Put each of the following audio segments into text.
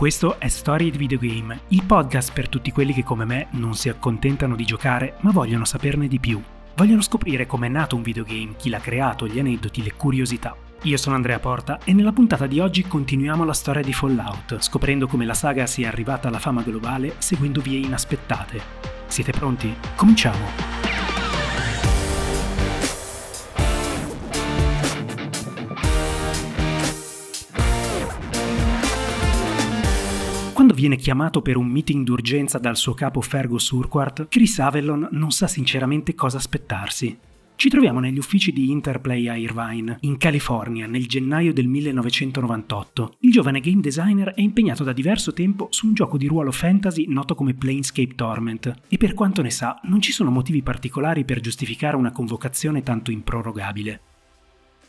Questo è Storie di Videogame, il podcast per tutti quelli che come me non si accontentano di giocare ma vogliono saperne di più. Vogliono scoprire com'è nato un videogame, chi l'ha creato, gli aneddoti, le curiosità. Io sono Andrea Porta e nella puntata di oggi continuiamo la storia di Fallout, scoprendo come la saga sia arrivata alla fama globale seguendo vie inaspettate. Siete pronti? Cominciamo! Quando viene chiamato per un meeting d'urgenza dal suo capo Fergus Urquhart, Chris Avellon non sa sinceramente cosa aspettarsi. Ci troviamo negli uffici di Interplay a Irvine, in California, nel gennaio del 1998. Il giovane game designer è impegnato da diverso tempo su un gioco di ruolo fantasy noto come Planescape Torment, e per quanto ne sa, non ci sono motivi particolari per giustificare una convocazione tanto improrogabile.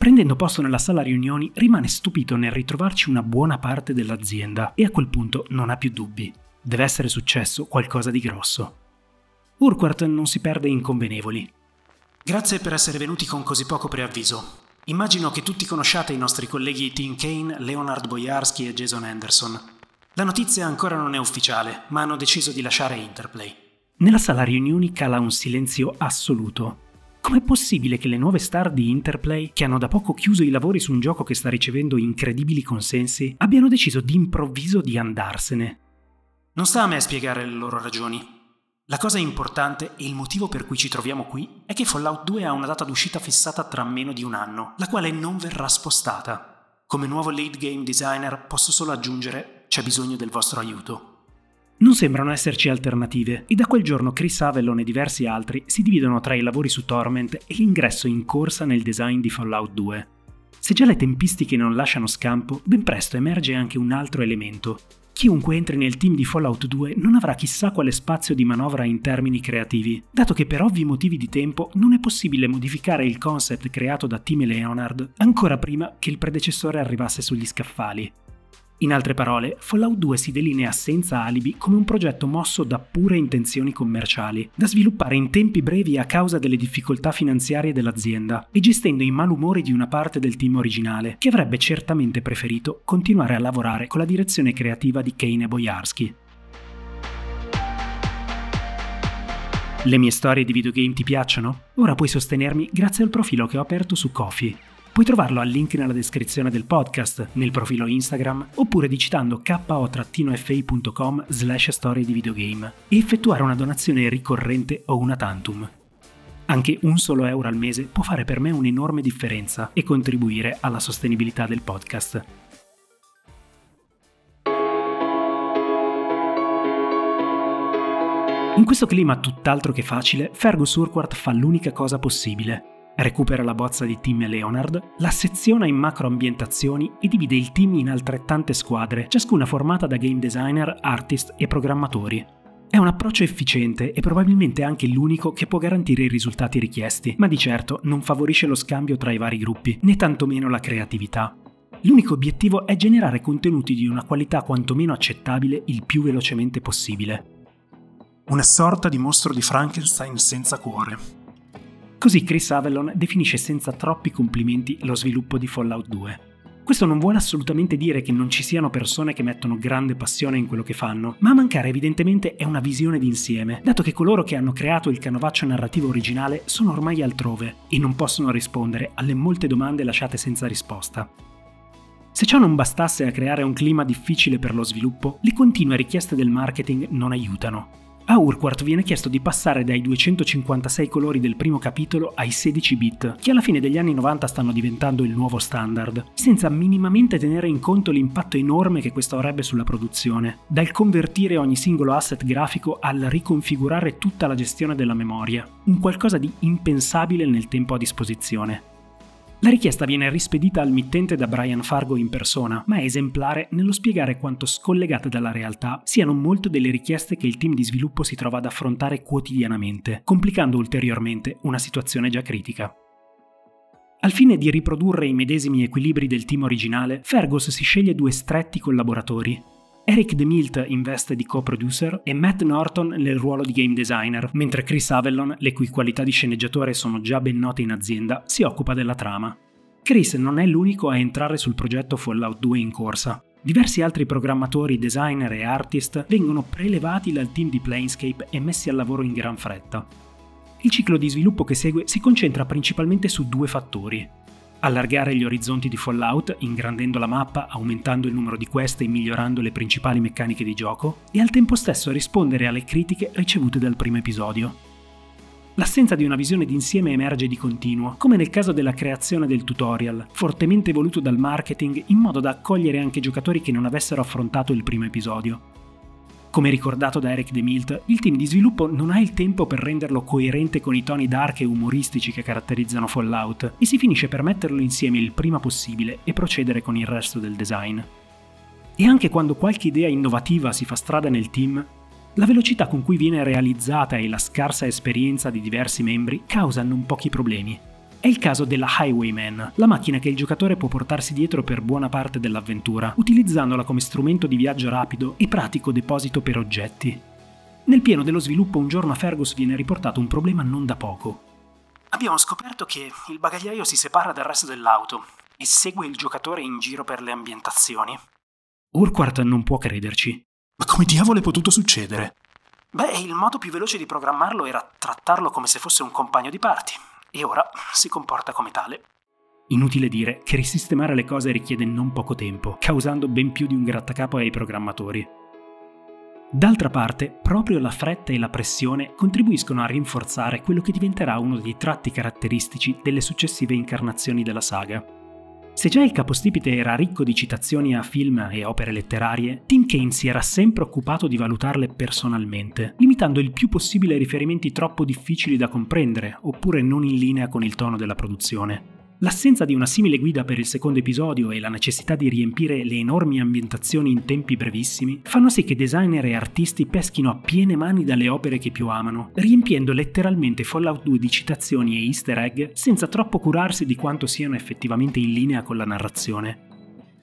Prendendo posto nella sala riunioni rimane stupito nel ritrovarci una buona parte dell'azienda e a quel punto non ha più dubbi. Deve essere successo qualcosa di grosso. Urquhart non si perde in convenevoli. Grazie per essere venuti con così poco preavviso. Immagino che tutti conosciate i nostri colleghi Tim Kane, Leonard Boyarsky e Jason Anderson. La notizia ancora non è ufficiale, ma hanno deciso di lasciare Interplay. Nella sala riunioni cala un silenzio assoluto. Com'è possibile che le nuove star di Interplay, che hanno da poco chiuso i lavori su un gioco che sta ricevendo incredibili consensi, abbiano deciso d'improvviso di andarsene? Non sta a me spiegare le loro ragioni. La cosa importante e il motivo per cui ci troviamo qui è che Fallout 2 ha una data d'uscita fissata tra meno di un anno, la quale non verrà spostata. Come nuovo lead game designer posso solo aggiungere c'è bisogno del vostro aiuto. Non sembrano esserci alternative e da quel giorno Chris Avellon e diversi altri si dividono tra i lavori su Torment e l'ingresso in corsa nel design di Fallout 2. Se già le tempistiche non lasciano scampo, ben presto emerge anche un altro elemento. Chiunque entri nel team di Fallout 2 non avrà chissà quale spazio di manovra in termini creativi, dato che per ovvi motivi di tempo non è possibile modificare il concept creato da Team Leonard ancora prima che il predecessore arrivasse sugli scaffali. In altre parole, Fallout 2 si delinea senza alibi come un progetto mosso da pure intenzioni commerciali, da sviluppare in tempi brevi a causa delle difficoltà finanziarie dell'azienda e gestendo i malumori di una parte del team originale, che avrebbe certamente preferito continuare a lavorare con la direzione creativa di Kane e Boyarsky. Le mie storie di videogame ti piacciono? Ora puoi sostenermi grazie al profilo che ho aperto su Kofi Puoi trovarlo al link nella descrizione del podcast, nel profilo Instagram, oppure digitando ko-fi.com slash storie di videogame e effettuare una donazione ricorrente o una tantum. Anche un solo euro al mese può fare per me un'enorme differenza e contribuire alla sostenibilità del podcast. In questo clima tutt'altro che facile, Fergus Urquhart fa l'unica cosa possibile, recupera la bozza di Tim Leonard, la seziona in macroambientazioni e divide il team in altrettante squadre, ciascuna formata da game designer, artist e programmatori. È un approccio efficiente e probabilmente anche l'unico che può garantire i risultati richiesti, ma di certo non favorisce lo scambio tra i vari gruppi, né tantomeno la creatività. L'unico obiettivo è generare contenuti di una qualità quantomeno accettabile il più velocemente possibile. Una sorta di mostro di Frankenstein senza cuore, Così Chris Avellon definisce senza troppi complimenti lo sviluppo di Fallout 2. Questo non vuole assolutamente dire che non ci siano persone che mettono grande passione in quello che fanno, ma a mancare evidentemente è una visione d'insieme, dato che coloro che hanno creato il canovaccio narrativo originale sono ormai altrove e non possono rispondere alle molte domande lasciate senza risposta. Se ciò non bastasse a creare un clima difficile per lo sviluppo, le continue richieste del marketing non aiutano. A Urquhart viene chiesto di passare dai 256 colori del primo capitolo ai 16 bit, che alla fine degli anni 90 stanno diventando il nuovo standard, senza minimamente tenere in conto l'impatto enorme che questo avrebbe sulla produzione, dal convertire ogni singolo asset grafico al riconfigurare tutta la gestione della memoria, un qualcosa di impensabile nel tempo a disposizione. La richiesta viene rispedita al mittente da Brian Fargo in persona, ma è esemplare nello spiegare quanto scollegate dalla realtà siano molte delle richieste che il team di sviluppo si trova ad affrontare quotidianamente, complicando ulteriormente una situazione già critica. Al fine di riprodurre i medesimi equilibri del team originale, Fergus si sceglie due stretti collaboratori. Eric DeMilt in veste di co-producer e Matt Norton nel ruolo di game designer, mentre Chris Avellon, le cui qualità di sceneggiatore sono già ben note in azienda, si occupa della trama. Chris non è l'unico a entrare sul progetto Fallout 2 in corsa. Diversi altri programmatori, designer e artist vengono prelevati dal team di Planescape e messi al lavoro in gran fretta. Il ciclo di sviluppo che segue si concentra principalmente su due fattori. Allargare gli orizzonti di Fallout, ingrandendo la mappa, aumentando il numero di queste e migliorando le principali meccaniche di gioco, e al tempo stesso rispondere alle critiche ricevute dal primo episodio. L'assenza di una visione d'insieme emerge di continuo, come nel caso della creazione del tutorial, fortemente voluto dal marketing in modo da accogliere anche giocatori che non avessero affrontato il primo episodio. Come ricordato da Eric DeMilt, il team di sviluppo non ha il tempo per renderlo coerente con i toni dark e umoristici che caratterizzano Fallout e si finisce per metterlo insieme il prima possibile e procedere con il resto del design. E anche quando qualche idea innovativa si fa strada nel team, la velocità con cui viene realizzata e la scarsa esperienza di diversi membri causano non pochi problemi. È il caso della Highwayman, la macchina che il giocatore può portarsi dietro per buona parte dell'avventura, utilizzandola come strumento di viaggio rapido e pratico deposito per oggetti. Nel pieno dello sviluppo un giorno a Fergus viene riportato un problema non da poco. Abbiamo scoperto che il bagagliaio si separa dal resto dell'auto e segue il giocatore in giro per le ambientazioni. Urquhart non può crederci. Ma come diavolo è potuto succedere? Beh, il modo più veloce di programmarlo era trattarlo come se fosse un compagno di party e ora si comporta come tale. Inutile dire che risistemare le cose richiede non poco tempo, causando ben più di un grattacapo ai programmatori. D'altra parte, proprio la fretta e la pressione contribuiscono a rinforzare quello che diventerà uno dei tratti caratteristici delle successive incarnazioni della saga. Se già il capostipite era ricco di citazioni a film e opere letterarie, Tim Kane si era sempre occupato di valutarle personalmente, limitando il più possibile riferimenti troppo difficili da comprendere oppure non in linea con il tono della produzione. L'assenza di una simile guida per il secondo episodio e la necessità di riempire le enormi ambientazioni in tempi brevissimi fanno sì che designer e artisti peschino a piene mani dalle opere che più amano, riempiendo letteralmente Fallout 2 di citazioni e easter egg senza troppo curarsi di quanto siano effettivamente in linea con la narrazione.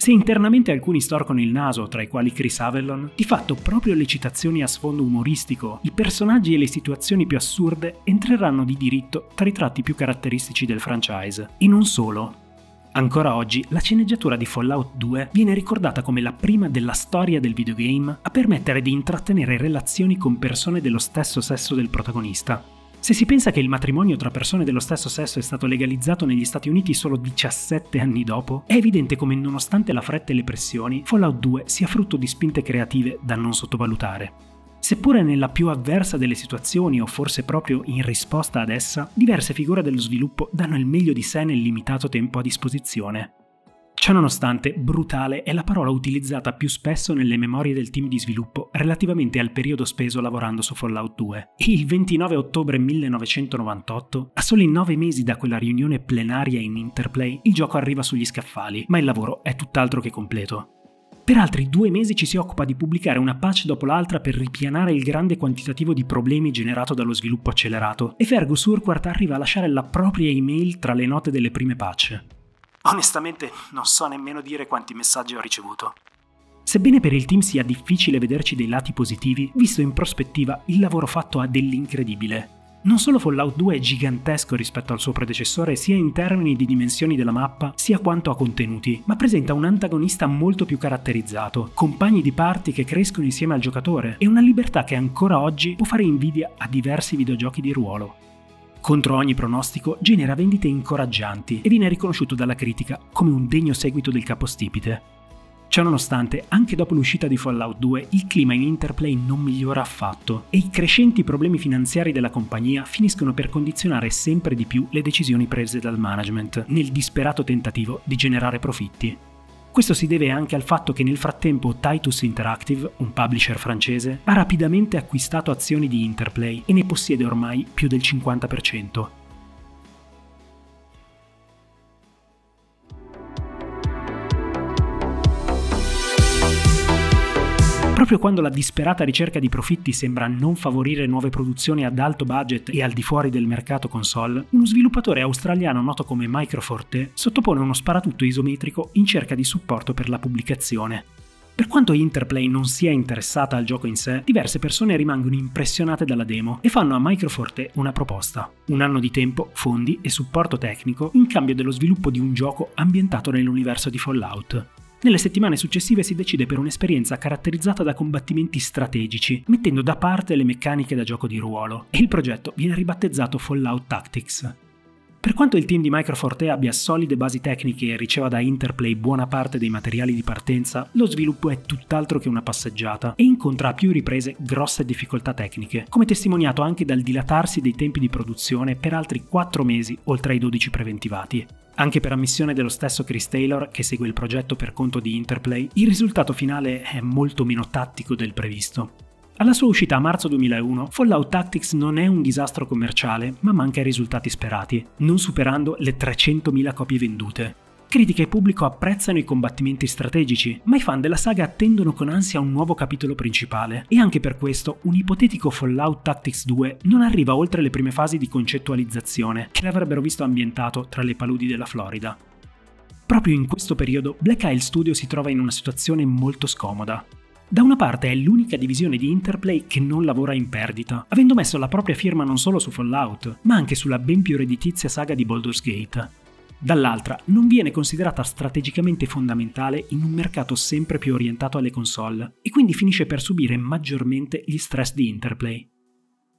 Se internamente alcuni storcono il naso, tra i quali Chris Avellon, di fatto proprio le citazioni a sfondo umoristico, i personaggi e le situazioni più assurde entreranno di diritto tra i tratti più caratteristici del franchise. E non solo. Ancora oggi, la sceneggiatura di Fallout 2 viene ricordata come la prima della storia del videogame a permettere di intrattenere relazioni con persone dello stesso sesso del protagonista, se si pensa che il matrimonio tra persone dello stesso sesso è stato legalizzato negli Stati Uniti solo 17 anni dopo, è evidente come nonostante la fretta e le pressioni, Fallout 2 sia frutto di spinte creative da non sottovalutare. Seppure nella più avversa delle situazioni o forse proprio in risposta ad essa, diverse figure dello sviluppo danno il meglio di sé nel limitato tempo a disposizione. Ciononostante, brutale è la parola utilizzata più spesso nelle memorie del team di sviluppo relativamente al periodo speso lavorando su Fallout 2. E il 29 ottobre 1998, a soli nove mesi da quella riunione plenaria in Interplay, il gioco arriva sugli scaffali, ma il lavoro è tutt'altro che completo. Per altri due mesi ci si occupa di pubblicare una patch dopo l'altra per ripianare il grande quantitativo di problemi generato dallo sviluppo accelerato, e Fergus Urquhart arriva a lasciare la propria email tra le note delle prime patch. Onestamente non so nemmeno dire quanti messaggi ho ricevuto. Sebbene per il team sia difficile vederci dei lati positivi, visto in prospettiva il lavoro fatto ha dell'incredibile. Non solo Fallout 2 è gigantesco rispetto al suo predecessore sia in termini di dimensioni della mappa, sia quanto a contenuti, ma presenta un antagonista molto più caratterizzato, compagni di party che crescono insieme al giocatore e una libertà che ancora oggi può fare invidia a diversi videogiochi di ruolo contro ogni pronostico, genera vendite incoraggianti e viene riconosciuto dalla critica come un degno seguito del capostipite. Ciononostante, anche dopo l'uscita di Fallout 2, il clima in Interplay non migliora affatto e i crescenti problemi finanziari della compagnia finiscono per condizionare sempre di più le decisioni prese dal management, nel disperato tentativo di generare profitti. Questo si deve anche al fatto che nel frattempo Titus Interactive, un publisher francese, ha rapidamente acquistato azioni di Interplay e ne possiede ormai più del 50%. Proprio quando la disperata ricerca di profitti sembra non favorire nuove produzioni ad alto budget e al di fuori del mercato console, uno sviluppatore australiano noto come Microforte sottopone uno sparatutto isometrico in cerca di supporto per la pubblicazione. Per quanto Interplay non sia interessata al gioco in sé, diverse persone rimangono impressionate dalla demo e fanno a Microforte una proposta. Un anno di tempo, fondi e supporto tecnico in cambio dello sviluppo di un gioco ambientato nell'universo di Fallout. Nelle settimane successive si decide per un'esperienza caratterizzata da combattimenti strategici, mettendo da parte le meccaniche da gioco di ruolo, e il progetto viene ribattezzato Fallout Tactics. Per quanto il team di Microforte abbia solide basi tecniche e riceva da Interplay buona parte dei materiali di partenza, lo sviluppo è tutt'altro che una passeggiata e incontra a più riprese grosse difficoltà tecniche, come testimoniato anche dal dilatarsi dei tempi di produzione per altri 4 mesi oltre ai 12 preventivati. Anche per ammissione dello stesso Chris Taylor, che segue il progetto per conto di Interplay, il risultato finale è molto meno tattico del previsto. Alla sua uscita a marzo 2001, Fallout Tactics non è un disastro commerciale, ma manca i risultati sperati, non superando le 300.000 copie vendute. Critica e pubblico apprezzano i combattimenti strategici, ma i fan della saga attendono con ansia un nuovo capitolo principale, e anche per questo un ipotetico Fallout Tactics 2 non arriva oltre le prime fasi di concettualizzazione, che l'avrebbero visto ambientato tra le paludi della Florida. Proprio in questo periodo Black Isle Studio si trova in una situazione molto scomoda. Da una parte è l'unica divisione di Interplay che non lavora in perdita, avendo messo la propria firma non solo su Fallout, ma anche sulla ben più redditizia saga di Baldur's Gate. Dall'altra, non viene considerata strategicamente fondamentale in un mercato sempre più orientato alle console, e quindi finisce per subire maggiormente gli stress di Interplay.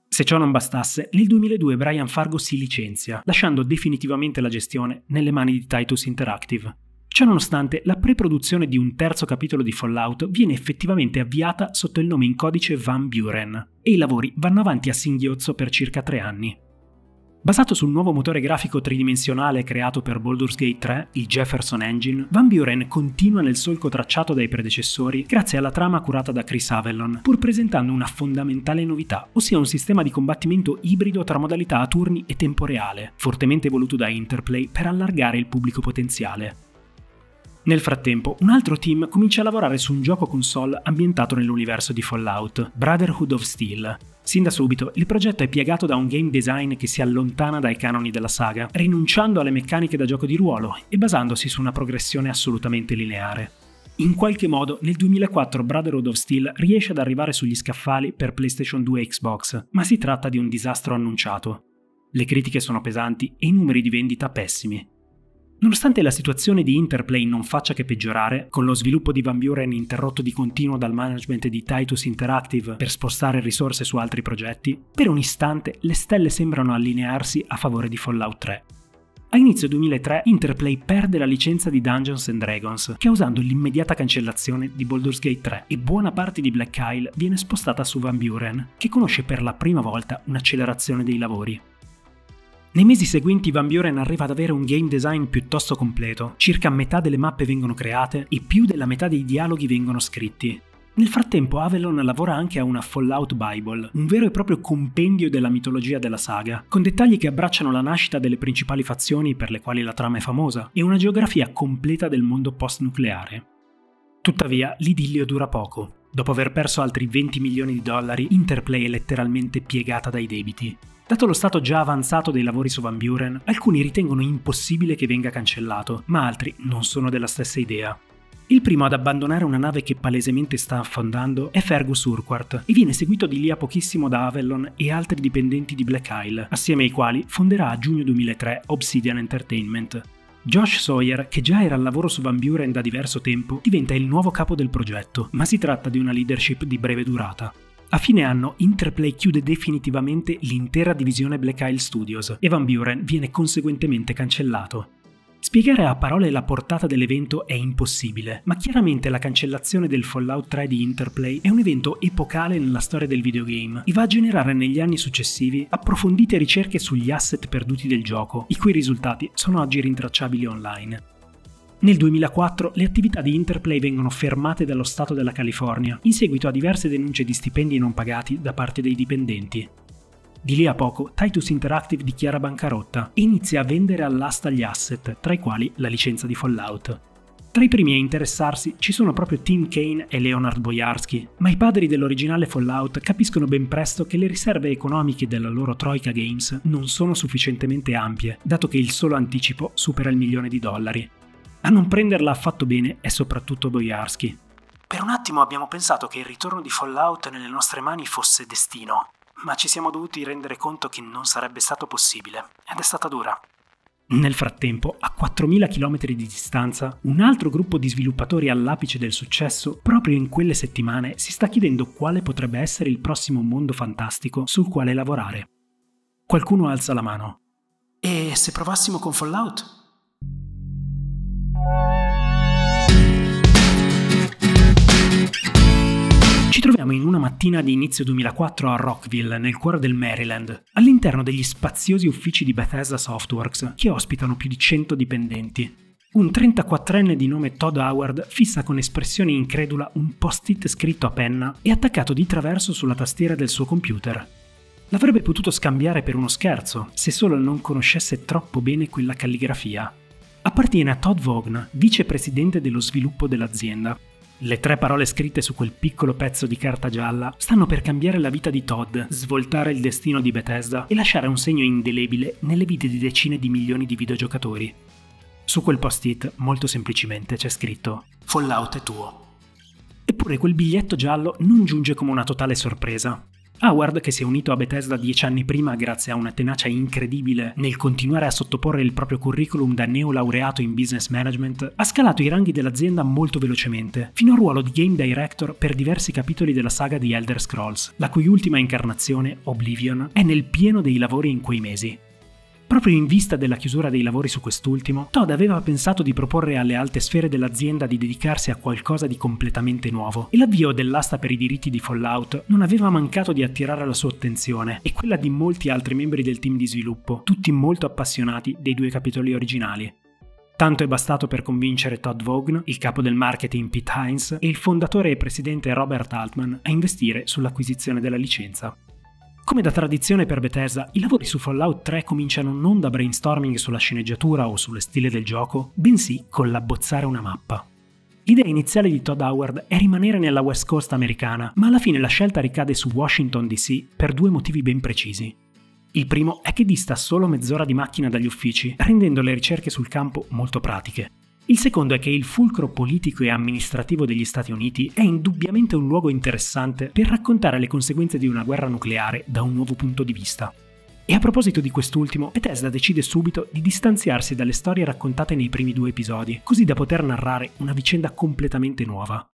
Se ciò non bastasse, nel 2002 Brian Fargo si licenzia, lasciando definitivamente la gestione nelle mani di Titus Interactive. Ciononostante, la pre-produzione di un terzo capitolo di Fallout viene effettivamente avviata sotto il nome in codice Van Buren e i lavori vanno avanti a singhiozzo per circa tre anni. Basato sul nuovo motore grafico tridimensionale creato per Baldur's Gate 3, il Jefferson Engine, Van Buren continua nel solco tracciato dai predecessori grazie alla trama curata da Chris Avellon, pur presentando una fondamentale novità, ossia un sistema di combattimento ibrido tra modalità a turni e tempo reale, fortemente voluto da Interplay per allargare il pubblico potenziale. Nel frattempo, un altro team comincia a lavorare su un gioco console ambientato nell'universo di Fallout, Brotherhood of Steel. Sin da subito, il progetto è piegato da un game design che si allontana dai canoni della saga, rinunciando alle meccaniche da gioco di ruolo e basandosi su una progressione assolutamente lineare. In qualche modo, nel 2004 Brotherhood of Steel riesce ad arrivare sugli scaffali per PlayStation 2 e Xbox, ma si tratta di un disastro annunciato. Le critiche sono pesanti e i numeri di vendita pessimi. Nonostante la situazione di Interplay non faccia che peggiorare, con lo sviluppo di Van Buren interrotto di continuo dal management di Titus Interactive per spostare risorse su altri progetti, per un istante le stelle sembrano allinearsi a favore di Fallout 3. A inizio 2003 Interplay perde la licenza di Dungeons Dragons, causando l'immediata cancellazione di Baldur's Gate 3 e buona parte di Black Isle viene spostata su Van Buren, che conosce per la prima volta un'accelerazione dei lavori. Nei mesi seguenti Van Buren arriva ad avere un game design piuttosto completo, circa metà delle mappe vengono create e più della metà dei dialoghi vengono scritti. Nel frattempo Avalon lavora anche a una Fallout Bible, un vero e proprio compendio della mitologia della saga, con dettagli che abbracciano la nascita delle principali fazioni per le quali la trama è famosa e una geografia completa del mondo post-nucleare. Tuttavia, l'idillio dura poco. Dopo aver perso altri 20 milioni di dollari, Interplay è letteralmente piegata dai debiti. Dato lo stato già avanzato dei lavori su Van Buren, alcuni ritengono impossibile che venga cancellato, ma altri non sono della stessa idea. Il primo ad abbandonare una nave che palesemente sta affondando è Fergus Urquhart e viene seguito di lì a pochissimo da Avalon e altri dipendenti di Black Isle, assieme ai quali fonderà a giugno 2003 Obsidian Entertainment. Josh Sawyer, che già era al lavoro su Van Buren da diverso tempo, diventa il nuovo capo del progetto, ma si tratta di una leadership di breve durata. A fine anno Interplay chiude definitivamente l'intera divisione Black Isle Studios e Van Buren viene conseguentemente cancellato. Spiegare a parole la portata dell'evento è impossibile, ma chiaramente la cancellazione del Fallout 3 di Interplay è un evento epocale nella storia del videogame e va a generare negli anni successivi approfondite ricerche sugli asset perduti del gioco, i cui risultati sono oggi rintracciabili online. Nel 2004 le attività di Interplay vengono fermate dallo Stato della California in seguito a diverse denunce di stipendi non pagati da parte dei dipendenti. Di lì a poco Titus Interactive dichiara bancarotta e inizia a vendere all'asta gli asset, tra i quali la licenza di Fallout. Tra i primi a interessarsi ci sono proprio Tim Kane e Leonard Boyarsky, ma i padri dell'originale Fallout capiscono ben presto che le riserve economiche della loro Troika Games non sono sufficientemente ampie, dato che il solo anticipo supera il milione di dollari. A non prenderla affatto bene è soprattutto Boyarsky. Per un attimo abbiamo pensato che il ritorno di Fallout nelle nostre mani fosse destino, ma ci siamo dovuti rendere conto che non sarebbe stato possibile, ed è stata dura. Nel frattempo, a 4.000 km di distanza, un altro gruppo di sviluppatori all'apice del successo, proprio in quelle settimane, si sta chiedendo quale potrebbe essere il prossimo mondo fantastico sul quale lavorare. Qualcuno alza la mano. E se provassimo con Fallout? Ci troviamo in una mattina di inizio 2004 a Rockville, nel cuore del Maryland, all'interno degli spaziosi uffici di Bethesda Softworks, che ospitano più di 100 dipendenti. Un 34enne di nome Todd Howard fissa con espressione incredula un post-it scritto a penna e attaccato di traverso sulla tastiera del suo computer. L'avrebbe potuto scambiare per uno scherzo, se solo non conoscesse troppo bene quella calligrafia. Appartiene a Todd Vaughn, vicepresidente dello sviluppo dell'azienda, le tre parole scritte su quel piccolo pezzo di carta gialla stanno per cambiare la vita di Todd, svoltare il destino di Bethesda e lasciare un segno indelebile nelle vite di decine di milioni di videogiocatori. Su quel post-it, molto semplicemente, c'è scritto Fallout è tuo. Eppure quel biglietto giallo non giunge come una totale sorpresa. Howard, che si è unito a Bethesda dieci anni prima grazie a una tenacia incredibile nel continuare a sottoporre il proprio curriculum da neolaureato in business management, ha scalato i ranghi dell'azienda molto velocemente, fino al ruolo di game director per diversi capitoli della saga di Elder Scrolls, la cui ultima incarnazione, Oblivion, è nel pieno dei lavori in quei mesi. Proprio in vista della chiusura dei lavori su quest'ultimo, Todd aveva pensato di proporre alle alte sfere dell'azienda di dedicarsi a qualcosa di completamente nuovo e l'avvio dell'asta per i diritti di Fallout non aveva mancato di attirare la sua attenzione e quella di molti altri membri del team di sviluppo, tutti molto appassionati dei due capitoli originali. Tanto è bastato per convincere Todd Vaughn, il capo del marketing Pete Hines e il fondatore e presidente Robert Altman a investire sull'acquisizione della licenza. Come da tradizione per Bethesda, i lavori su Fallout 3 cominciano non da brainstorming sulla sceneggiatura o sullo stile del gioco, bensì con l'abbozzare una mappa. L'idea iniziale di Todd Howard è rimanere nella West Coast americana, ma alla fine la scelta ricade su Washington DC per due motivi ben precisi. Il primo è che dista solo mezz'ora di macchina dagli uffici, rendendo le ricerche sul campo molto pratiche. Il secondo è che il fulcro politico e amministrativo degli Stati Uniti è indubbiamente un luogo interessante per raccontare le conseguenze di una guerra nucleare da un nuovo punto di vista. E a proposito di quest'ultimo, Bethesda decide subito di distanziarsi dalle storie raccontate nei primi due episodi, così da poter narrare una vicenda completamente nuova.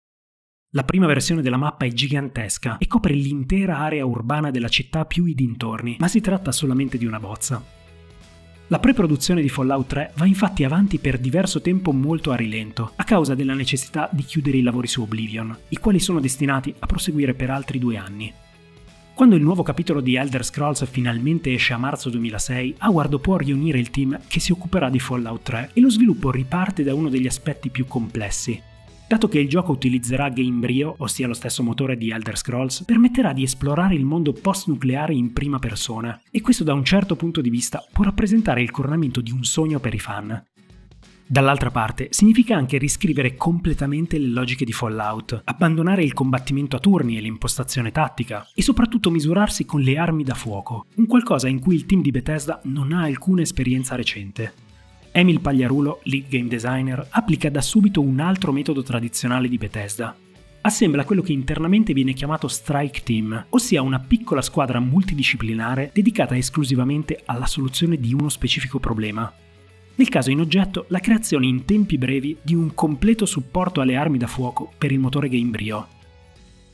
La prima versione della mappa è gigantesca e copre l'intera area urbana della città più i dintorni, ma si tratta solamente di una bozza. La pre-produzione di Fallout 3 va infatti avanti per diverso tempo molto a rilento, a causa della necessità di chiudere i lavori su Oblivion, i quali sono destinati a proseguire per altri due anni. Quando il nuovo capitolo di Elder Scrolls finalmente esce a marzo 2006, Howard può riunire il team che si occuperà di Fallout 3 e lo sviluppo riparte da uno degli aspetti più complessi, Dato che il gioco utilizzerà Gamebryo, ossia lo stesso motore di Elder Scrolls, permetterà di esplorare il mondo post-nucleare in prima persona, e questo da un certo punto di vista può rappresentare il coronamento di un sogno per i fan. Dall'altra parte, significa anche riscrivere completamente le logiche di Fallout, abbandonare il combattimento a turni e l'impostazione tattica, e soprattutto misurarsi con le armi da fuoco, un qualcosa in cui il team di Bethesda non ha alcuna esperienza recente. Emil Pagliarulo, lead game designer, applica da subito un altro metodo tradizionale di Bethesda. Assembla quello che internamente viene chiamato Strike Team, ossia una piccola squadra multidisciplinare dedicata esclusivamente alla soluzione di uno specifico problema. Nel caso in oggetto, la creazione in tempi brevi di un completo supporto alle armi da fuoco per il motore Gamebryo.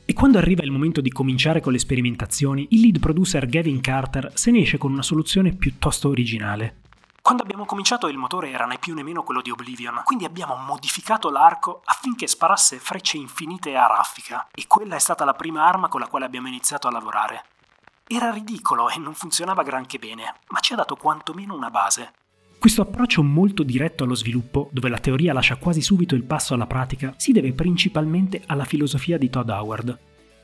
E quando arriva il momento di cominciare con le sperimentazioni, il lead producer Gavin Carter se ne esce con una soluzione piuttosto originale. Quando abbiamo cominciato il motore era né più né meno quello di Oblivion, quindi abbiamo modificato l'arco affinché sparasse frecce infinite a raffica, e quella è stata la prima arma con la quale abbiamo iniziato a lavorare. Era ridicolo e non funzionava granché bene, ma ci ha dato quantomeno una base. Questo approccio molto diretto allo sviluppo, dove la teoria lascia quasi subito il passo alla pratica, si deve principalmente alla filosofia di Todd Howard.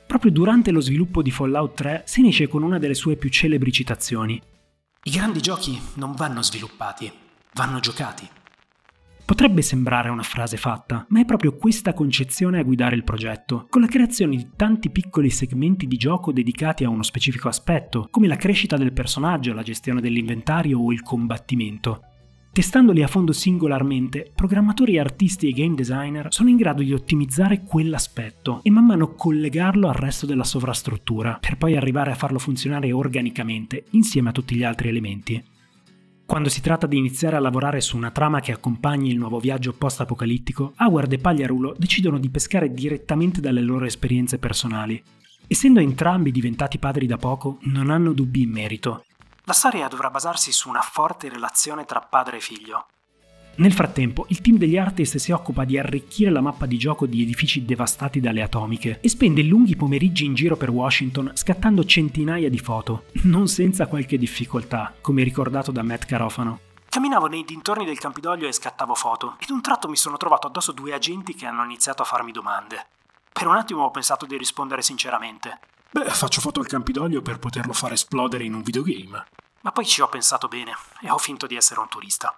Proprio durante lo sviluppo di Fallout 3 se ne esce con una delle sue più celebri citazioni, i grandi giochi non vanno sviluppati, vanno giocati. Potrebbe sembrare una frase fatta, ma è proprio questa concezione a guidare il progetto, con la creazione di tanti piccoli segmenti di gioco dedicati a uno specifico aspetto, come la crescita del personaggio, la gestione dell'inventario o il combattimento. Testandoli a fondo singolarmente, programmatori, artisti e game designer sono in grado di ottimizzare quell'aspetto e man mano collegarlo al resto della sovrastruttura, per poi arrivare a farlo funzionare organicamente insieme a tutti gli altri elementi. Quando si tratta di iniziare a lavorare su una trama che accompagni il nuovo viaggio post-apocalittico, Howard e Pagliarulo decidono di pescare direttamente dalle loro esperienze personali. Essendo entrambi diventati padri da poco, non hanno dubbi in merito. La storia dovrà basarsi su una forte relazione tra padre e figlio, nel frattempo, il team degli artist si occupa di arricchire la mappa di gioco di edifici devastati dalle atomiche e spende lunghi pomeriggi in giro per Washington scattando centinaia di foto, non senza qualche difficoltà, come ricordato da Matt Carofano. Camminavo nei dintorni del Campidoglio e scattavo foto, ed un tratto mi sono trovato addosso due agenti che hanno iniziato a farmi domande. Per un attimo ho pensato di rispondere sinceramente. Beh, faccio foto al Campidoglio per poterlo far esplodere in un videogame. Ma poi ci ho pensato bene e ho finto di essere un turista.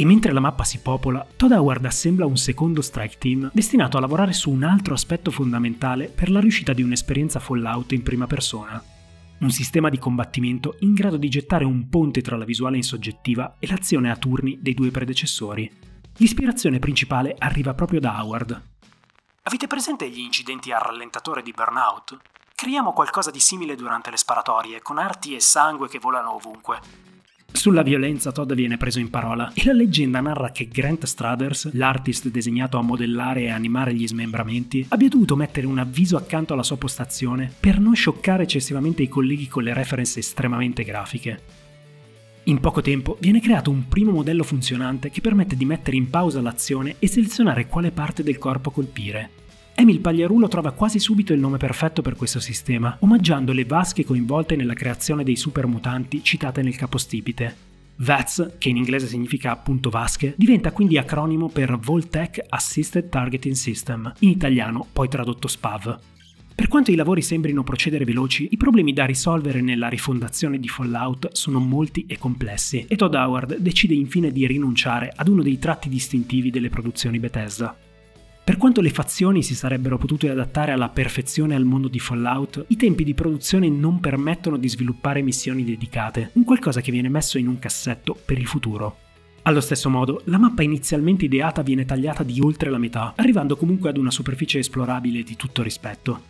E mentre la mappa si popola, Todd Howard assembla un secondo strike team destinato a lavorare su un altro aspetto fondamentale per la riuscita di un'esperienza Fallout in prima persona. Un sistema di combattimento in grado di gettare un ponte tra la visuale in soggettiva e l'azione a turni dei due predecessori. L'ispirazione principale arriva proprio da Howard. Avete presente gli incidenti a rallentatore di Burnout? Creiamo qualcosa di simile durante le sparatorie, con arti e sangue che volano ovunque. Sulla violenza Todd viene preso in parola e la leggenda narra che Grant Struthers, l'artist designato a modellare e animare gli smembramenti, abbia dovuto mettere un avviso accanto alla sua postazione per non scioccare eccessivamente i colleghi con le reference estremamente grafiche. In poco tempo viene creato un primo modello funzionante che permette di mettere in pausa l'azione e selezionare quale parte del corpo colpire. Emil Pagliarulo trova quasi subito il nome perfetto per questo sistema, omaggiando le vasche coinvolte nella creazione dei supermutanti citate nel capostipite. VATS, che in inglese significa appunto vasche, diventa quindi acronimo per Voltec Assisted Targeting System, in italiano poi tradotto SPAV. Per quanto i lavori sembrino procedere veloci, i problemi da risolvere nella rifondazione di Fallout sono molti e complessi, e Todd Howard decide infine di rinunciare ad uno dei tratti distintivi delle produzioni Bethesda. Per quanto le fazioni si sarebbero potute adattare alla perfezione al mondo di Fallout, i tempi di produzione non permettono di sviluppare missioni dedicate, un qualcosa che viene messo in un cassetto per il futuro. Allo stesso modo, la mappa inizialmente ideata viene tagliata di oltre la metà, arrivando comunque ad una superficie esplorabile di tutto rispetto.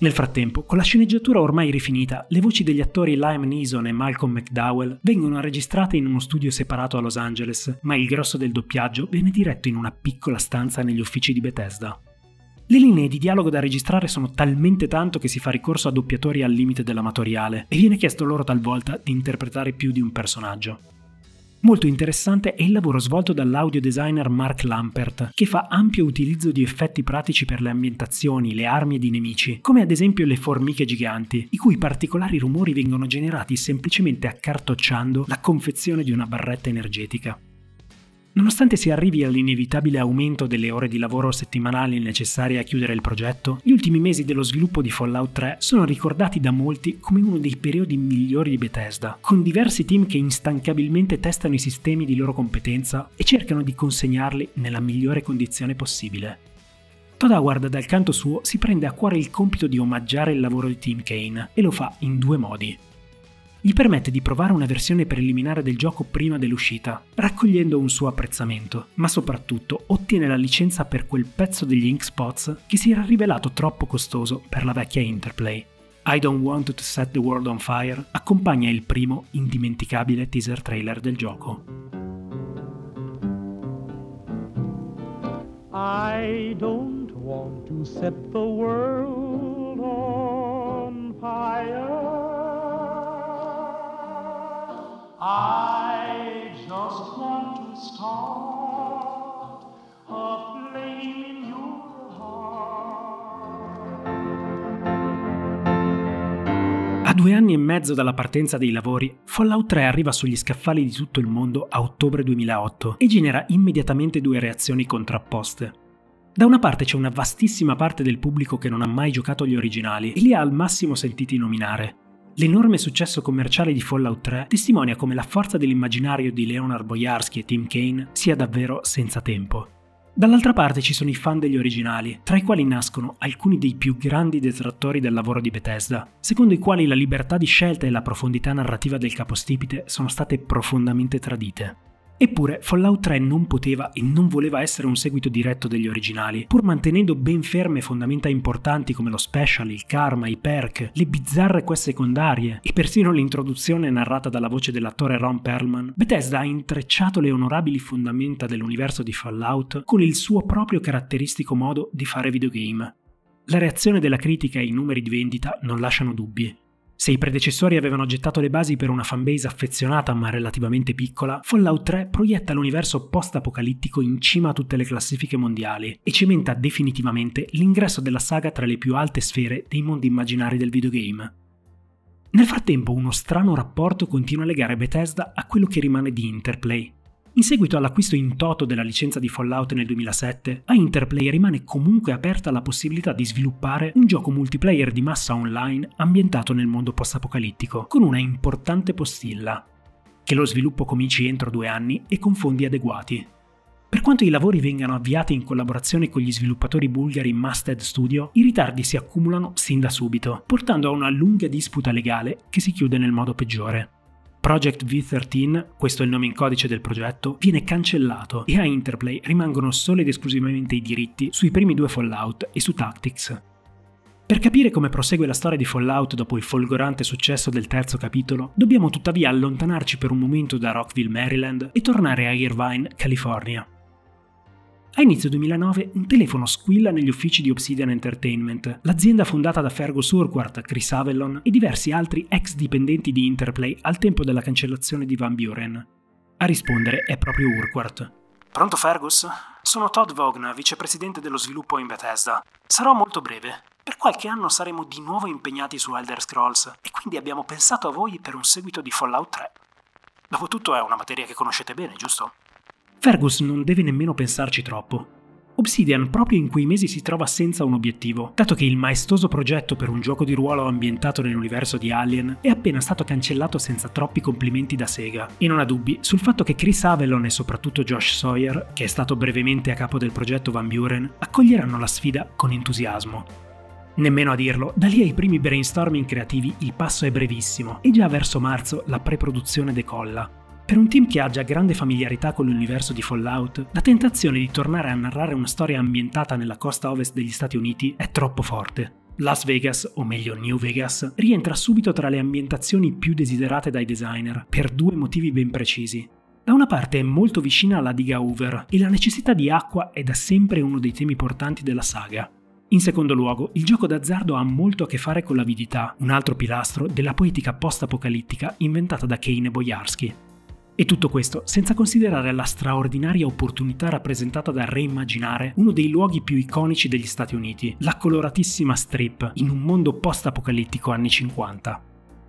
Nel frattempo, con la sceneggiatura ormai rifinita, le voci degli attori Liam Neeson e Malcolm McDowell vengono registrate in uno studio separato a Los Angeles, ma il grosso del doppiaggio viene diretto in una piccola stanza negli uffici di Bethesda. Le linee di dialogo da registrare sono talmente tanto che si fa ricorso a doppiatori al limite dell'amatoriale e viene chiesto loro talvolta di interpretare più di un personaggio. Molto interessante è il lavoro svolto dall'audio designer Mark Lampert, che fa ampio utilizzo di effetti pratici per le ambientazioni, le armi ed i nemici, come ad esempio le formiche giganti, i cui particolari rumori vengono generati semplicemente accartocciando la confezione di una barretta energetica. Nonostante si arrivi all'inevitabile aumento delle ore di lavoro settimanali necessarie a chiudere il progetto, gli ultimi mesi dello sviluppo di Fallout 3 sono ricordati da molti come uno dei periodi migliori di Bethesda, con diversi team che instancabilmente testano i sistemi di loro competenza e cercano di consegnarli nella migliore condizione possibile. Todd Howard dal canto suo si prende a cuore il compito di omaggiare il lavoro di Team Kane e lo fa in due modi gli permette di provare una versione preliminare del gioco prima dell'uscita, raccogliendo un suo apprezzamento, ma soprattutto ottiene la licenza per quel pezzo degli ink spots che si era rivelato troppo costoso per la vecchia Interplay. I Don't Want to Set the World on Fire accompagna il primo indimenticabile teaser trailer del gioco. I don't want to set the world anni e mezzo dalla partenza dei lavori, Fallout 3 arriva sugli scaffali di tutto il mondo a ottobre 2008 e genera immediatamente due reazioni contrapposte. Da una parte c'è una vastissima parte del pubblico che non ha mai giocato gli originali e li ha al massimo sentiti nominare. L'enorme successo commerciale di Fallout 3 testimonia come la forza dell'immaginario di Leonard Boyarsky e Tim Kane sia davvero senza tempo. Dall'altra parte ci sono i fan degli originali, tra i quali nascono alcuni dei più grandi detrattori del lavoro di Bethesda, secondo i quali la libertà di scelta e la profondità narrativa del capostipite sono state profondamente tradite. Eppure Fallout 3 non poteva e non voleva essere un seguito diretto degli originali, pur mantenendo ben ferme fondamenta importanti come lo special, il karma, i perk, le bizzarre quest secondarie e persino l'introduzione narrata dalla voce dell'attore Ron Perlman, Bethesda ha intrecciato le onorabili fondamenta dell'universo di Fallout con il suo proprio caratteristico modo di fare videogame. La reazione della critica e i numeri di vendita non lasciano dubbi. Se i predecessori avevano gettato le basi per una fanbase affezionata ma relativamente piccola, Fallout 3 proietta l'universo post-apocalittico in cima a tutte le classifiche mondiali e cementa definitivamente l'ingresso della saga tra le più alte sfere dei mondi immaginari del videogame. Nel frattempo uno strano rapporto continua a legare Bethesda a quello che rimane di Interplay, in seguito all'acquisto in toto della licenza di Fallout nel 2007, a Interplay rimane comunque aperta la possibilità di sviluppare un gioco multiplayer di massa online ambientato nel mondo post-apocalittico, con una importante postilla. Che lo sviluppo cominci entro due anni e con fondi adeguati. Per quanto i lavori vengano avviati in collaborazione con gli sviluppatori bulgari Masted Studio, i ritardi si accumulano sin da subito, portando a una lunga disputa legale che si chiude nel modo peggiore. Project V13, questo è il nome in codice del progetto, viene cancellato e a Interplay rimangono solo ed esclusivamente i diritti sui primi due Fallout e su Tactics. Per capire come prosegue la storia di Fallout dopo il folgorante successo del terzo capitolo, dobbiamo tuttavia allontanarci per un momento da Rockville, Maryland e tornare a Irvine, California. A inizio 2009 un telefono squilla negli uffici di Obsidian Entertainment, l'azienda fondata da Fergus Urquhart, Chris Avellon e diversi altri ex dipendenti di Interplay al tempo della cancellazione di Van Buren. A rispondere è proprio Urquhart. Pronto Fergus? Sono Todd Vogna, vicepresidente dello sviluppo in Bethesda. Sarò molto breve. Per qualche anno saremo di nuovo impegnati su Elder Scrolls e quindi abbiamo pensato a voi per un seguito di Fallout 3. Dopotutto è una materia che conoscete bene, giusto? Fergus non deve nemmeno pensarci troppo. Obsidian proprio in quei mesi si trova senza un obiettivo, dato che il maestoso progetto per un gioco di ruolo ambientato nell'universo di Alien è appena stato cancellato senza troppi complimenti da Sega, e non ha dubbi sul fatto che Chris Avellon e soprattutto Josh Sawyer, che è stato brevemente a capo del progetto Van Buren, accoglieranno la sfida con entusiasmo. Nemmeno a dirlo, da lì ai primi brainstorming creativi il passo è brevissimo e già verso marzo la pre-produzione decolla, per un team che ha già grande familiarità con l'universo di Fallout, la tentazione di tornare a narrare una storia ambientata nella costa ovest degli Stati Uniti è troppo forte. Las Vegas, o meglio New Vegas, rientra subito tra le ambientazioni più desiderate dai designer, per due motivi ben precisi. Da una parte è molto vicina alla diga Hoover e la necessità di acqua è da sempre uno dei temi portanti della saga. In secondo luogo, il gioco d'azzardo ha molto a che fare con l'avidità, un altro pilastro della poetica post-apocalittica inventata da Kane Boyarsky. E tutto questo senza considerare la straordinaria opportunità rappresentata dal reimmaginare uno dei luoghi più iconici degli Stati Uniti, la coloratissima strip in un mondo post-apocalittico anni 50.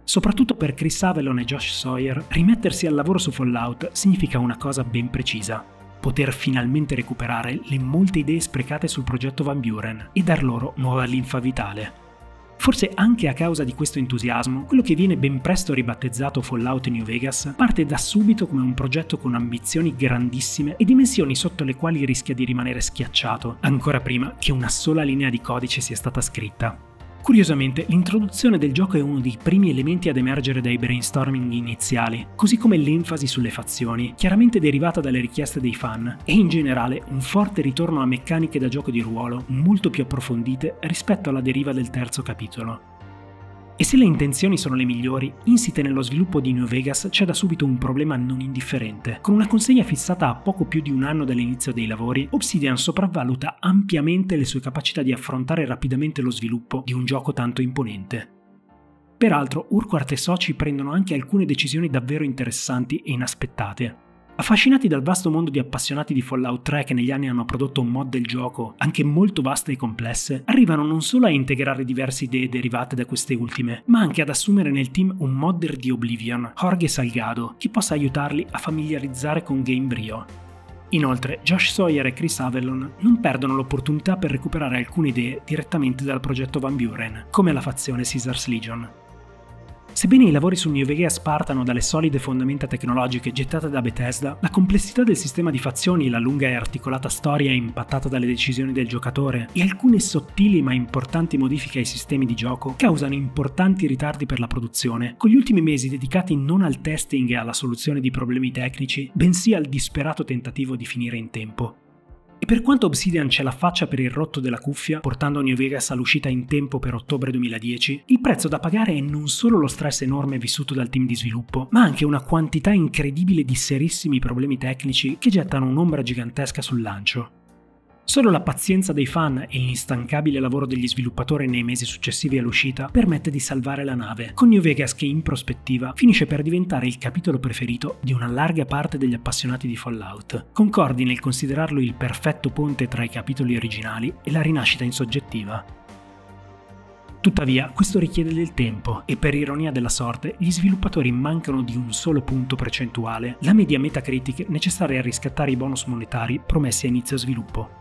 Soprattutto per Chris Avellon e Josh Sawyer, rimettersi al lavoro su Fallout significa una cosa ben precisa. Poter finalmente recuperare le molte idee sprecate sul progetto Van Buren e dar loro nuova linfa vitale. Forse anche a causa di questo entusiasmo, quello che viene ben presto ribattezzato Fallout New Vegas parte da subito come un progetto con ambizioni grandissime e dimensioni sotto le quali rischia di rimanere schiacciato, ancora prima che una sola linea di codice sia stata scritta. Curiosamente, l'introduzione del gioco è uno dei primi elementi ad emergere dai brainstorming iniziali, così come l'enfasi sulle fazioni, chiaramente derivata dalle richieste dei fan, e in generale un forte ritorno a meccaniche da gioco di ruolo molto più approfondite rispetto alla deriva del terzo capitolo. E se le intenzioni sono le migliori, insite nello sviluppo di New Vegas c'è da subito un problema non indifferente. Con una consegna fissata a poco più di un anno dall'inizio dei lavori, Obsidian sopravvaluta ampiamente le sue capacità di affrontare rapidamente lo sviluppo di un gioco tanto imponente. Peraltro, Urquhart e soci prendono anche alcune decisioni davvero interessanti e inaspettate. Affascinati dal vasto mondo di appassionati di Fallout 3 che negli anni hanno prodotto mod del gioco, anche molto vaste e complesse, arrivano non solo a integrare diverse idee derivate da queste ultime, ma anche ad assumere nel team un modder di Oblivion, Jorge Salgado, che possa aiutarli a familiarizzare con Gamebryo. Inoltre, Josh Sawyer e Chris Avellon non perdono l'opportunità per recuperare alcune idee direttamente dal progetto Van Buren, come la fazione Caesar's Legion. Sebbene i lavori su New Vegas partano dalle solide fondamenta tecnologiche gettate da Bethesda, la complessità del sistema di fazioni, la lunga e articolata storia impattata dalle decisioni del giocatore e alcune sottili ma importanti modifiche ai sistemi di gioco causano importanti ritardi per la produzione, con gli ultimi mesi dedicati non al testing e alla soluzione di problemi tecnici, bensì al disperato tentativo di finire in tempo. E per quanto Obsidian ce la faccia per il rotto della cuffia, portando New Vegas all'uscita in tempo per ottobre 2010, il prezzo da pagare è non solo lo stress enorme vissuto dal team di sviluppo, ma anche una quantità incredibile di serissimi problemi tecnici che gettano un'ombra gigantesca sul lancio. Solo la pazienza dei fan e l'instancabile lavoro degli sviluppatori nei mesi successivi all'uscita permette di salvare la nave, con New Vegas che in prospettiva finisce per diventare il capitolo preferito di una larga parte degli appassionati di Fallout, concordi nel considerarlo il perfetto ponte tra i capitoli originali e la rinascita in soggettiva. Tuttavia, questo richiede del tempo e per ironia della sorte, gli sviluppatori mancano di un solo punto percentuale, la media Metacritic necessaria a riscattare i bonus monetari promessi a inizio sviluppo.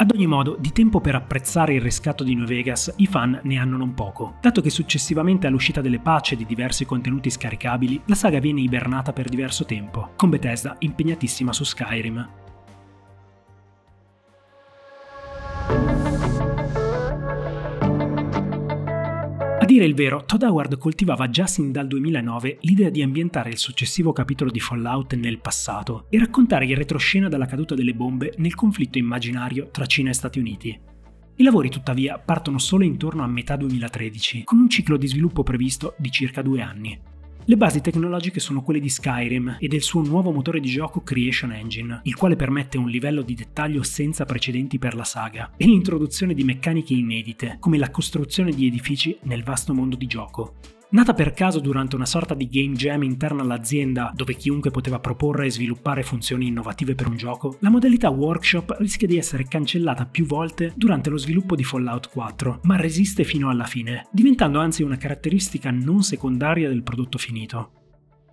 Ad ogni modo, di tempo per apprezzare il riscatto di New Vegas i fan ne hanno non poco, dato che successivamente all'uscita delle patch di diversi contenuti scaricabili, la saga viene ibernata per diverso tempo, con Bethesda impegnatissima su Skyrim. Dire il vero, Todd Howard coltivava già sin dal 2009 l'idea di ambientare il successivo capitolo di Fallout nel passato e raccontare il retroscena della caduta delle bombe nel conflitto immaginario tra Cina e Stati Uniti. I lavori tuttavia partono solo intorno a metà 2013, con un ciclo di sviluppo previsto di circa due anni. Le basi tecnologiche sono quelle di Skyrim e del suo nuovo motore di gioco Creation Engine, il quale permette un livello di dettaglio senza precedenti per la saga, e l'introduzione di meccaniche inedite, come la costruzione di edifici nel vasto mondo di gioco. Nata per caso durante una sorta di game jam interna all'azienda, dove chiunque poteva proporre e sviluppare funzioni innovative per un gioco, la modalità workshop rischia di essere cancellata più volte durante lo sviluppo di Fallout 4, ma resiste fino alla fine, diventando anzi una caratteristica non secondaria del prodotto finito.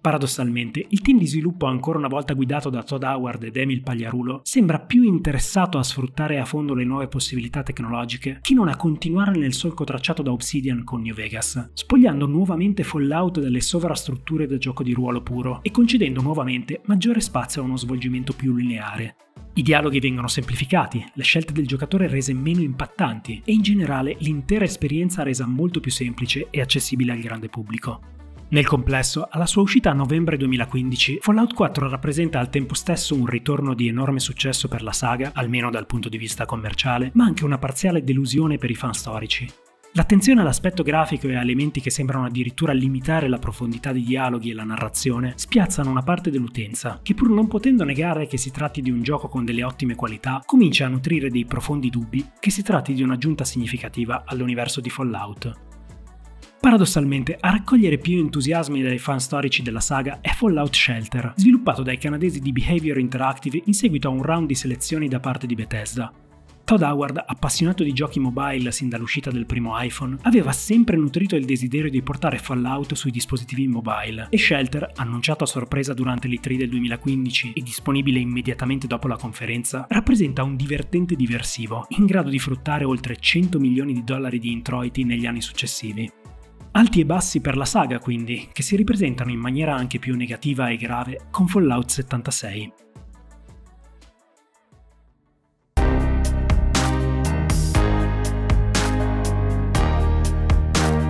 Paradossalmente, il team di sviluppo ancora una volta guidato da Todd Howard ed Emil Pagliarulo sembra più interessato a sfruttare a fondo le nuove possibilità tecnologiche che non a continuare nel solco tracciato da Obsidian con New Vegas, spogliando nuovamente Fallout dalle sovrastrutture del gioco di ruolo puro e concedendo nuovamente maggiore spazio a uno svolgimento più lineare. I dialoghi vengono semplificati, le scelte del giocatore rese meno impattanti e in generale l'intera esperienza resa molto più semplice e accessibile al grande pubblico. Nel complesso, alla sua uscita a novembre 2015, Fallout 4 rappresenta al tempo stesso un ritorno di enorme successo per la saga, almeno dal punto di vista commerciale, ma anche una parziale delusione per i fan storici. L'attenzione all'aspetto grafico e a elementi che sembrano addirittura limitare la profondità dei dialoghi e la narrazione spiazzano una parte dell'utenza, che pur non potendo negare che si tratti di un gioco con delle ottime qualità, comincia a nutrire dei profondi dubbi che si tratti di un'aggiunta significativa all'universo di Fallout. Paradossalmente, a raccogliere più entusiasmi dai fan storici della saga è Fallout Shelter, sviluppato dai canadesi di Behavior Interactive in seguito a un round di selezioni da parte di Bethesda. Todd Howard, appassionato di giochi mobile sin dall'uscita del primo iPhone, aveva sempre nutrito il desiderio di portare Fallout sui dispositivi mobile e Shelter, annunciato a sorpresa durante l'E3 del 2015 e disponibile immediatamente dopo la conferenza, rappresenta un divertente diversivo, in grado di fruttare oltre 100 milioni di dollari di introiti negli anni successivi. Alti e bassi per la saga quindi, che si ripresentano in maniera anche più negativa e grave con Fallout 76.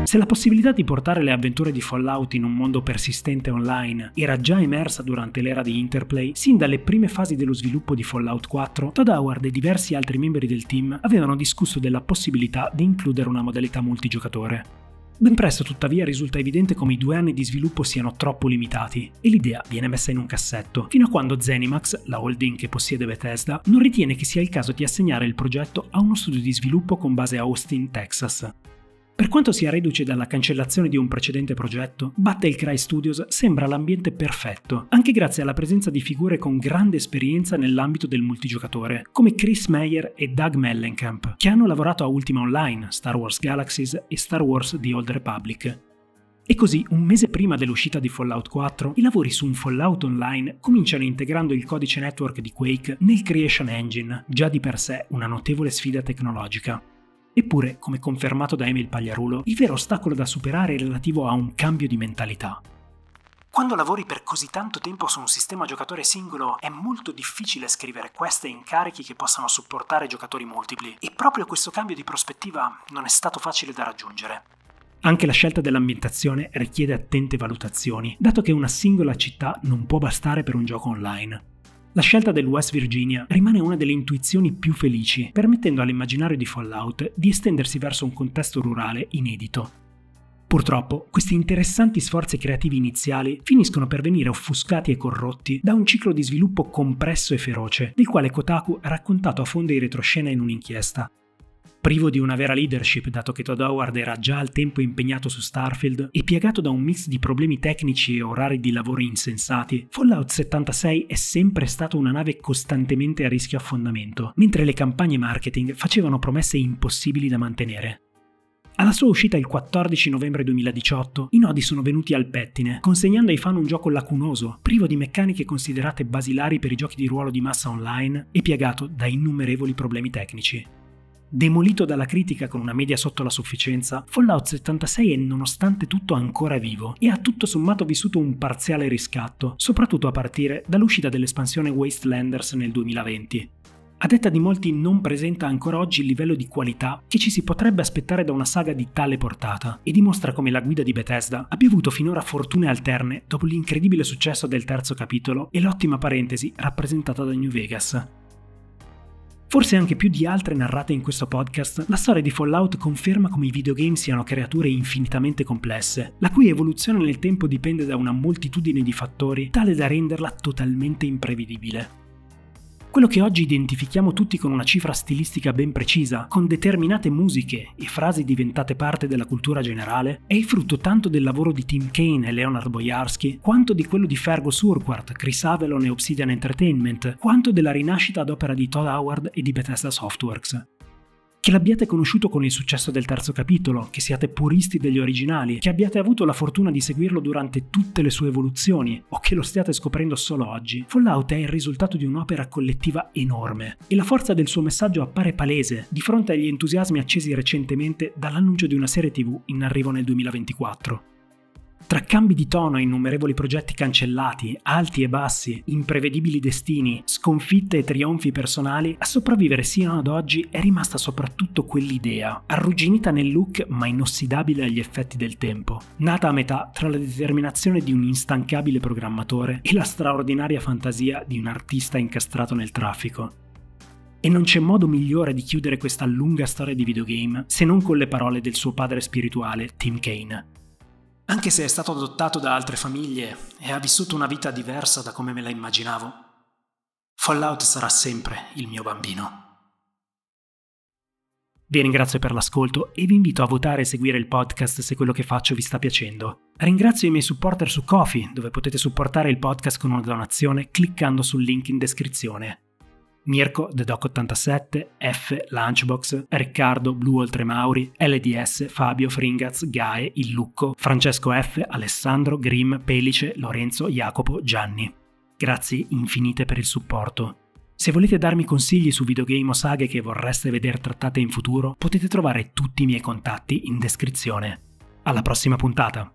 Se la possibilità di portare le avventure di Fallout in un mondo persistente online era già emersa durante l'era di Interplay, sin dalle prime fasi dello sviluppo di Fallout 4, Todd Howard e diversi altri membri del team avevano discusso della possibilità di includere una modalità multigiocatore. Ben presto tuttavia risulta evidente come i due anni di sviluppo siano troppo limitati e l'idea viene messa in un cassetto, fino a quando Zenimax, la holding che possiede Bethesda, non ritiene che sia il caso di assegnare il progetto a uno studio di sviluppo con base a Austin, Texas. Per quanto sia reduce dalla cancellazione di un precedente progetto, Battle Cry Studios sembra l'ambiente perfetto, anche grazie alla presenza di figure con grande esperienza nell'ambito del multigiocatore, come Chris Meyer e Doug Mellencamp, che hanno lavorato a Ultima Online, Star Wars Galaxies e Star Wars The Old Republic. E così, un mese prima dell'uscita di Fallout 4, i lavori su un Fallout Online cominciano integrando il codice network di Quake nel Creation Engine, già di per sé una notevole sfida tecnologica. Eppure, come confermato da Emil Pagliarulo, il vero ostacolo da superare è relativo a un cambio di mentalità. Quando lavori per così tanto tempo su un sistema giocatore singolo è molto difficile scrivere queste incarichi che possano supportare giocatori multipli e proprio questo cambio di prospettiva non è stato facile da raggiungere. Anche la scelta dell'ambientazione richiede attente valutazioni, dato che una singola città non può bastare per un gioco online. La scelta del West Virginia rimane una delle intuizioni più felici, permettendo all'immaginario di Fallout di estendersi verso un contesto rurale inedito. Purtroppo, questi interessanti sforzi creativi iniziali finiscono per venire offuscati e corrotti da un ciclo di sviluppo compresso e feroce, del quale Kotaku ha raccontato a fondo in retroscena in un'inchiesta, privo di una vera leadership dato che Todd Howard era già al tempo impegnato su Starfield e piegato da un mix di problemi tecnici e orari di lavoro insensati, Fallout 76 è sempre stato una nave costantemente a rischio affondamento, mentre le campagne marketing facevano promesse impossibili da mantenere. Alla sua uscita il 14 novembre 2018, i nodi sono venuti al pettine, consegnando ai fan un gioco lacunoso, privo di meccaniche considerate basilari per i giochi di ruolo di massa online e piagato da innumerevoli problemi tecnici. Demolito dalla critica con una media sotto la sufficienza, Fallout 76 è nonostante tutto ancora vivo e ha tutto sommato vissuto un parziale riscatto, soprattutto a partire dall'uscita dell'espansione Wastelanders nel 2020. A detta di molti non presenta ancora oggi il livello di qualità che ci si potrebbe aspettare da una saga di tale portata e dimostra come la guida di Bethesda abbia avuto finora fortune alterne dopo l'incredibile successo del terzo capitolo e l'ottima parentesi rappresentata da New Vegas. Forse anche più di altre narrate in questo podcast, la storia di Fallout conferma come i videogame siano creature infinitamente complesse, la cui evoluzione nel tempo dipende da una moltitudine di fattori tale da renderla totalmente imprevedibile. Quello che oggi identifichiamo tutti con una cifra stilistica ben precisa, con determinate musiche e frasi diventate parte della cultura generale, è il frutto tanto del lavoro di Tim Kaine e Leonard Boyarsky, quanto di quello di Fergus Urquhart, Chris Avelon e Obsidian Entertainment, quanto della rinascita ad opera di Todd Howard e di Bethesda Softworks. Che l'abbiate conosciuto con il successo del terzo capitolo, che siate puristi degli originali, che abbiate avuto la fortuna di seguirlo durante tutte le sue evoluzioni, o che lo stiate scoprendo solo oggi, Fallout è il risultato di un'opera collettiva enorme, e la forza del suo messaggio appare palese di fronte agli entusiasmi accesi recentemente dall'annuncio di una serie TV in arrivo nel 2024. Tra cambi di tono e innumerevoli progetti cancellati, alti e bassi, imprevedibili destini, sconfitte e trionfi personali, a sopravvivere sino ad oggi è rimasta soprattutto quell'idea, arrugginita nel look ma inossidabile agli effetti del tempo, nata a metà tra la determinazione di un instancabile programmatore e la straordinaria fantasia di un artista incastrato nel traffico. E non c'è modo migliore di chiudere questa lunga storia di videogame se non con le parole del suo padre spirituale, Tim Kane. Anche se è stato adottato da altre famiglie e ha vissuto una vita diversa da come me la immaginavo, Fallout sarà sempre il mio bambino. Vi ringrazio per l'ascolto e vi invito a votare e seguire il podcast se quello che faccio vi sta piacendo. Ringrazio i miei supporter su Kofi, dove potete supportare il podcast con una donazione cliccando sul link in descrizione. Mirko, The Doc 87, F, Lunchbox, Riccardo, Blue Oltremauri, LDS, Fabio, Fringaz, Gae, Il Lucco, Francesco F, Alessandro, Grim, Pelice, Lorenzo, Jacopo, Gianni. Grazie infinite per il supporto. Se volete darmi consigli su videogame o saghe che vorreste vedere trattate in futuro, potete trovare tutti i miei contatti in descrizione. Alla prossima puntata!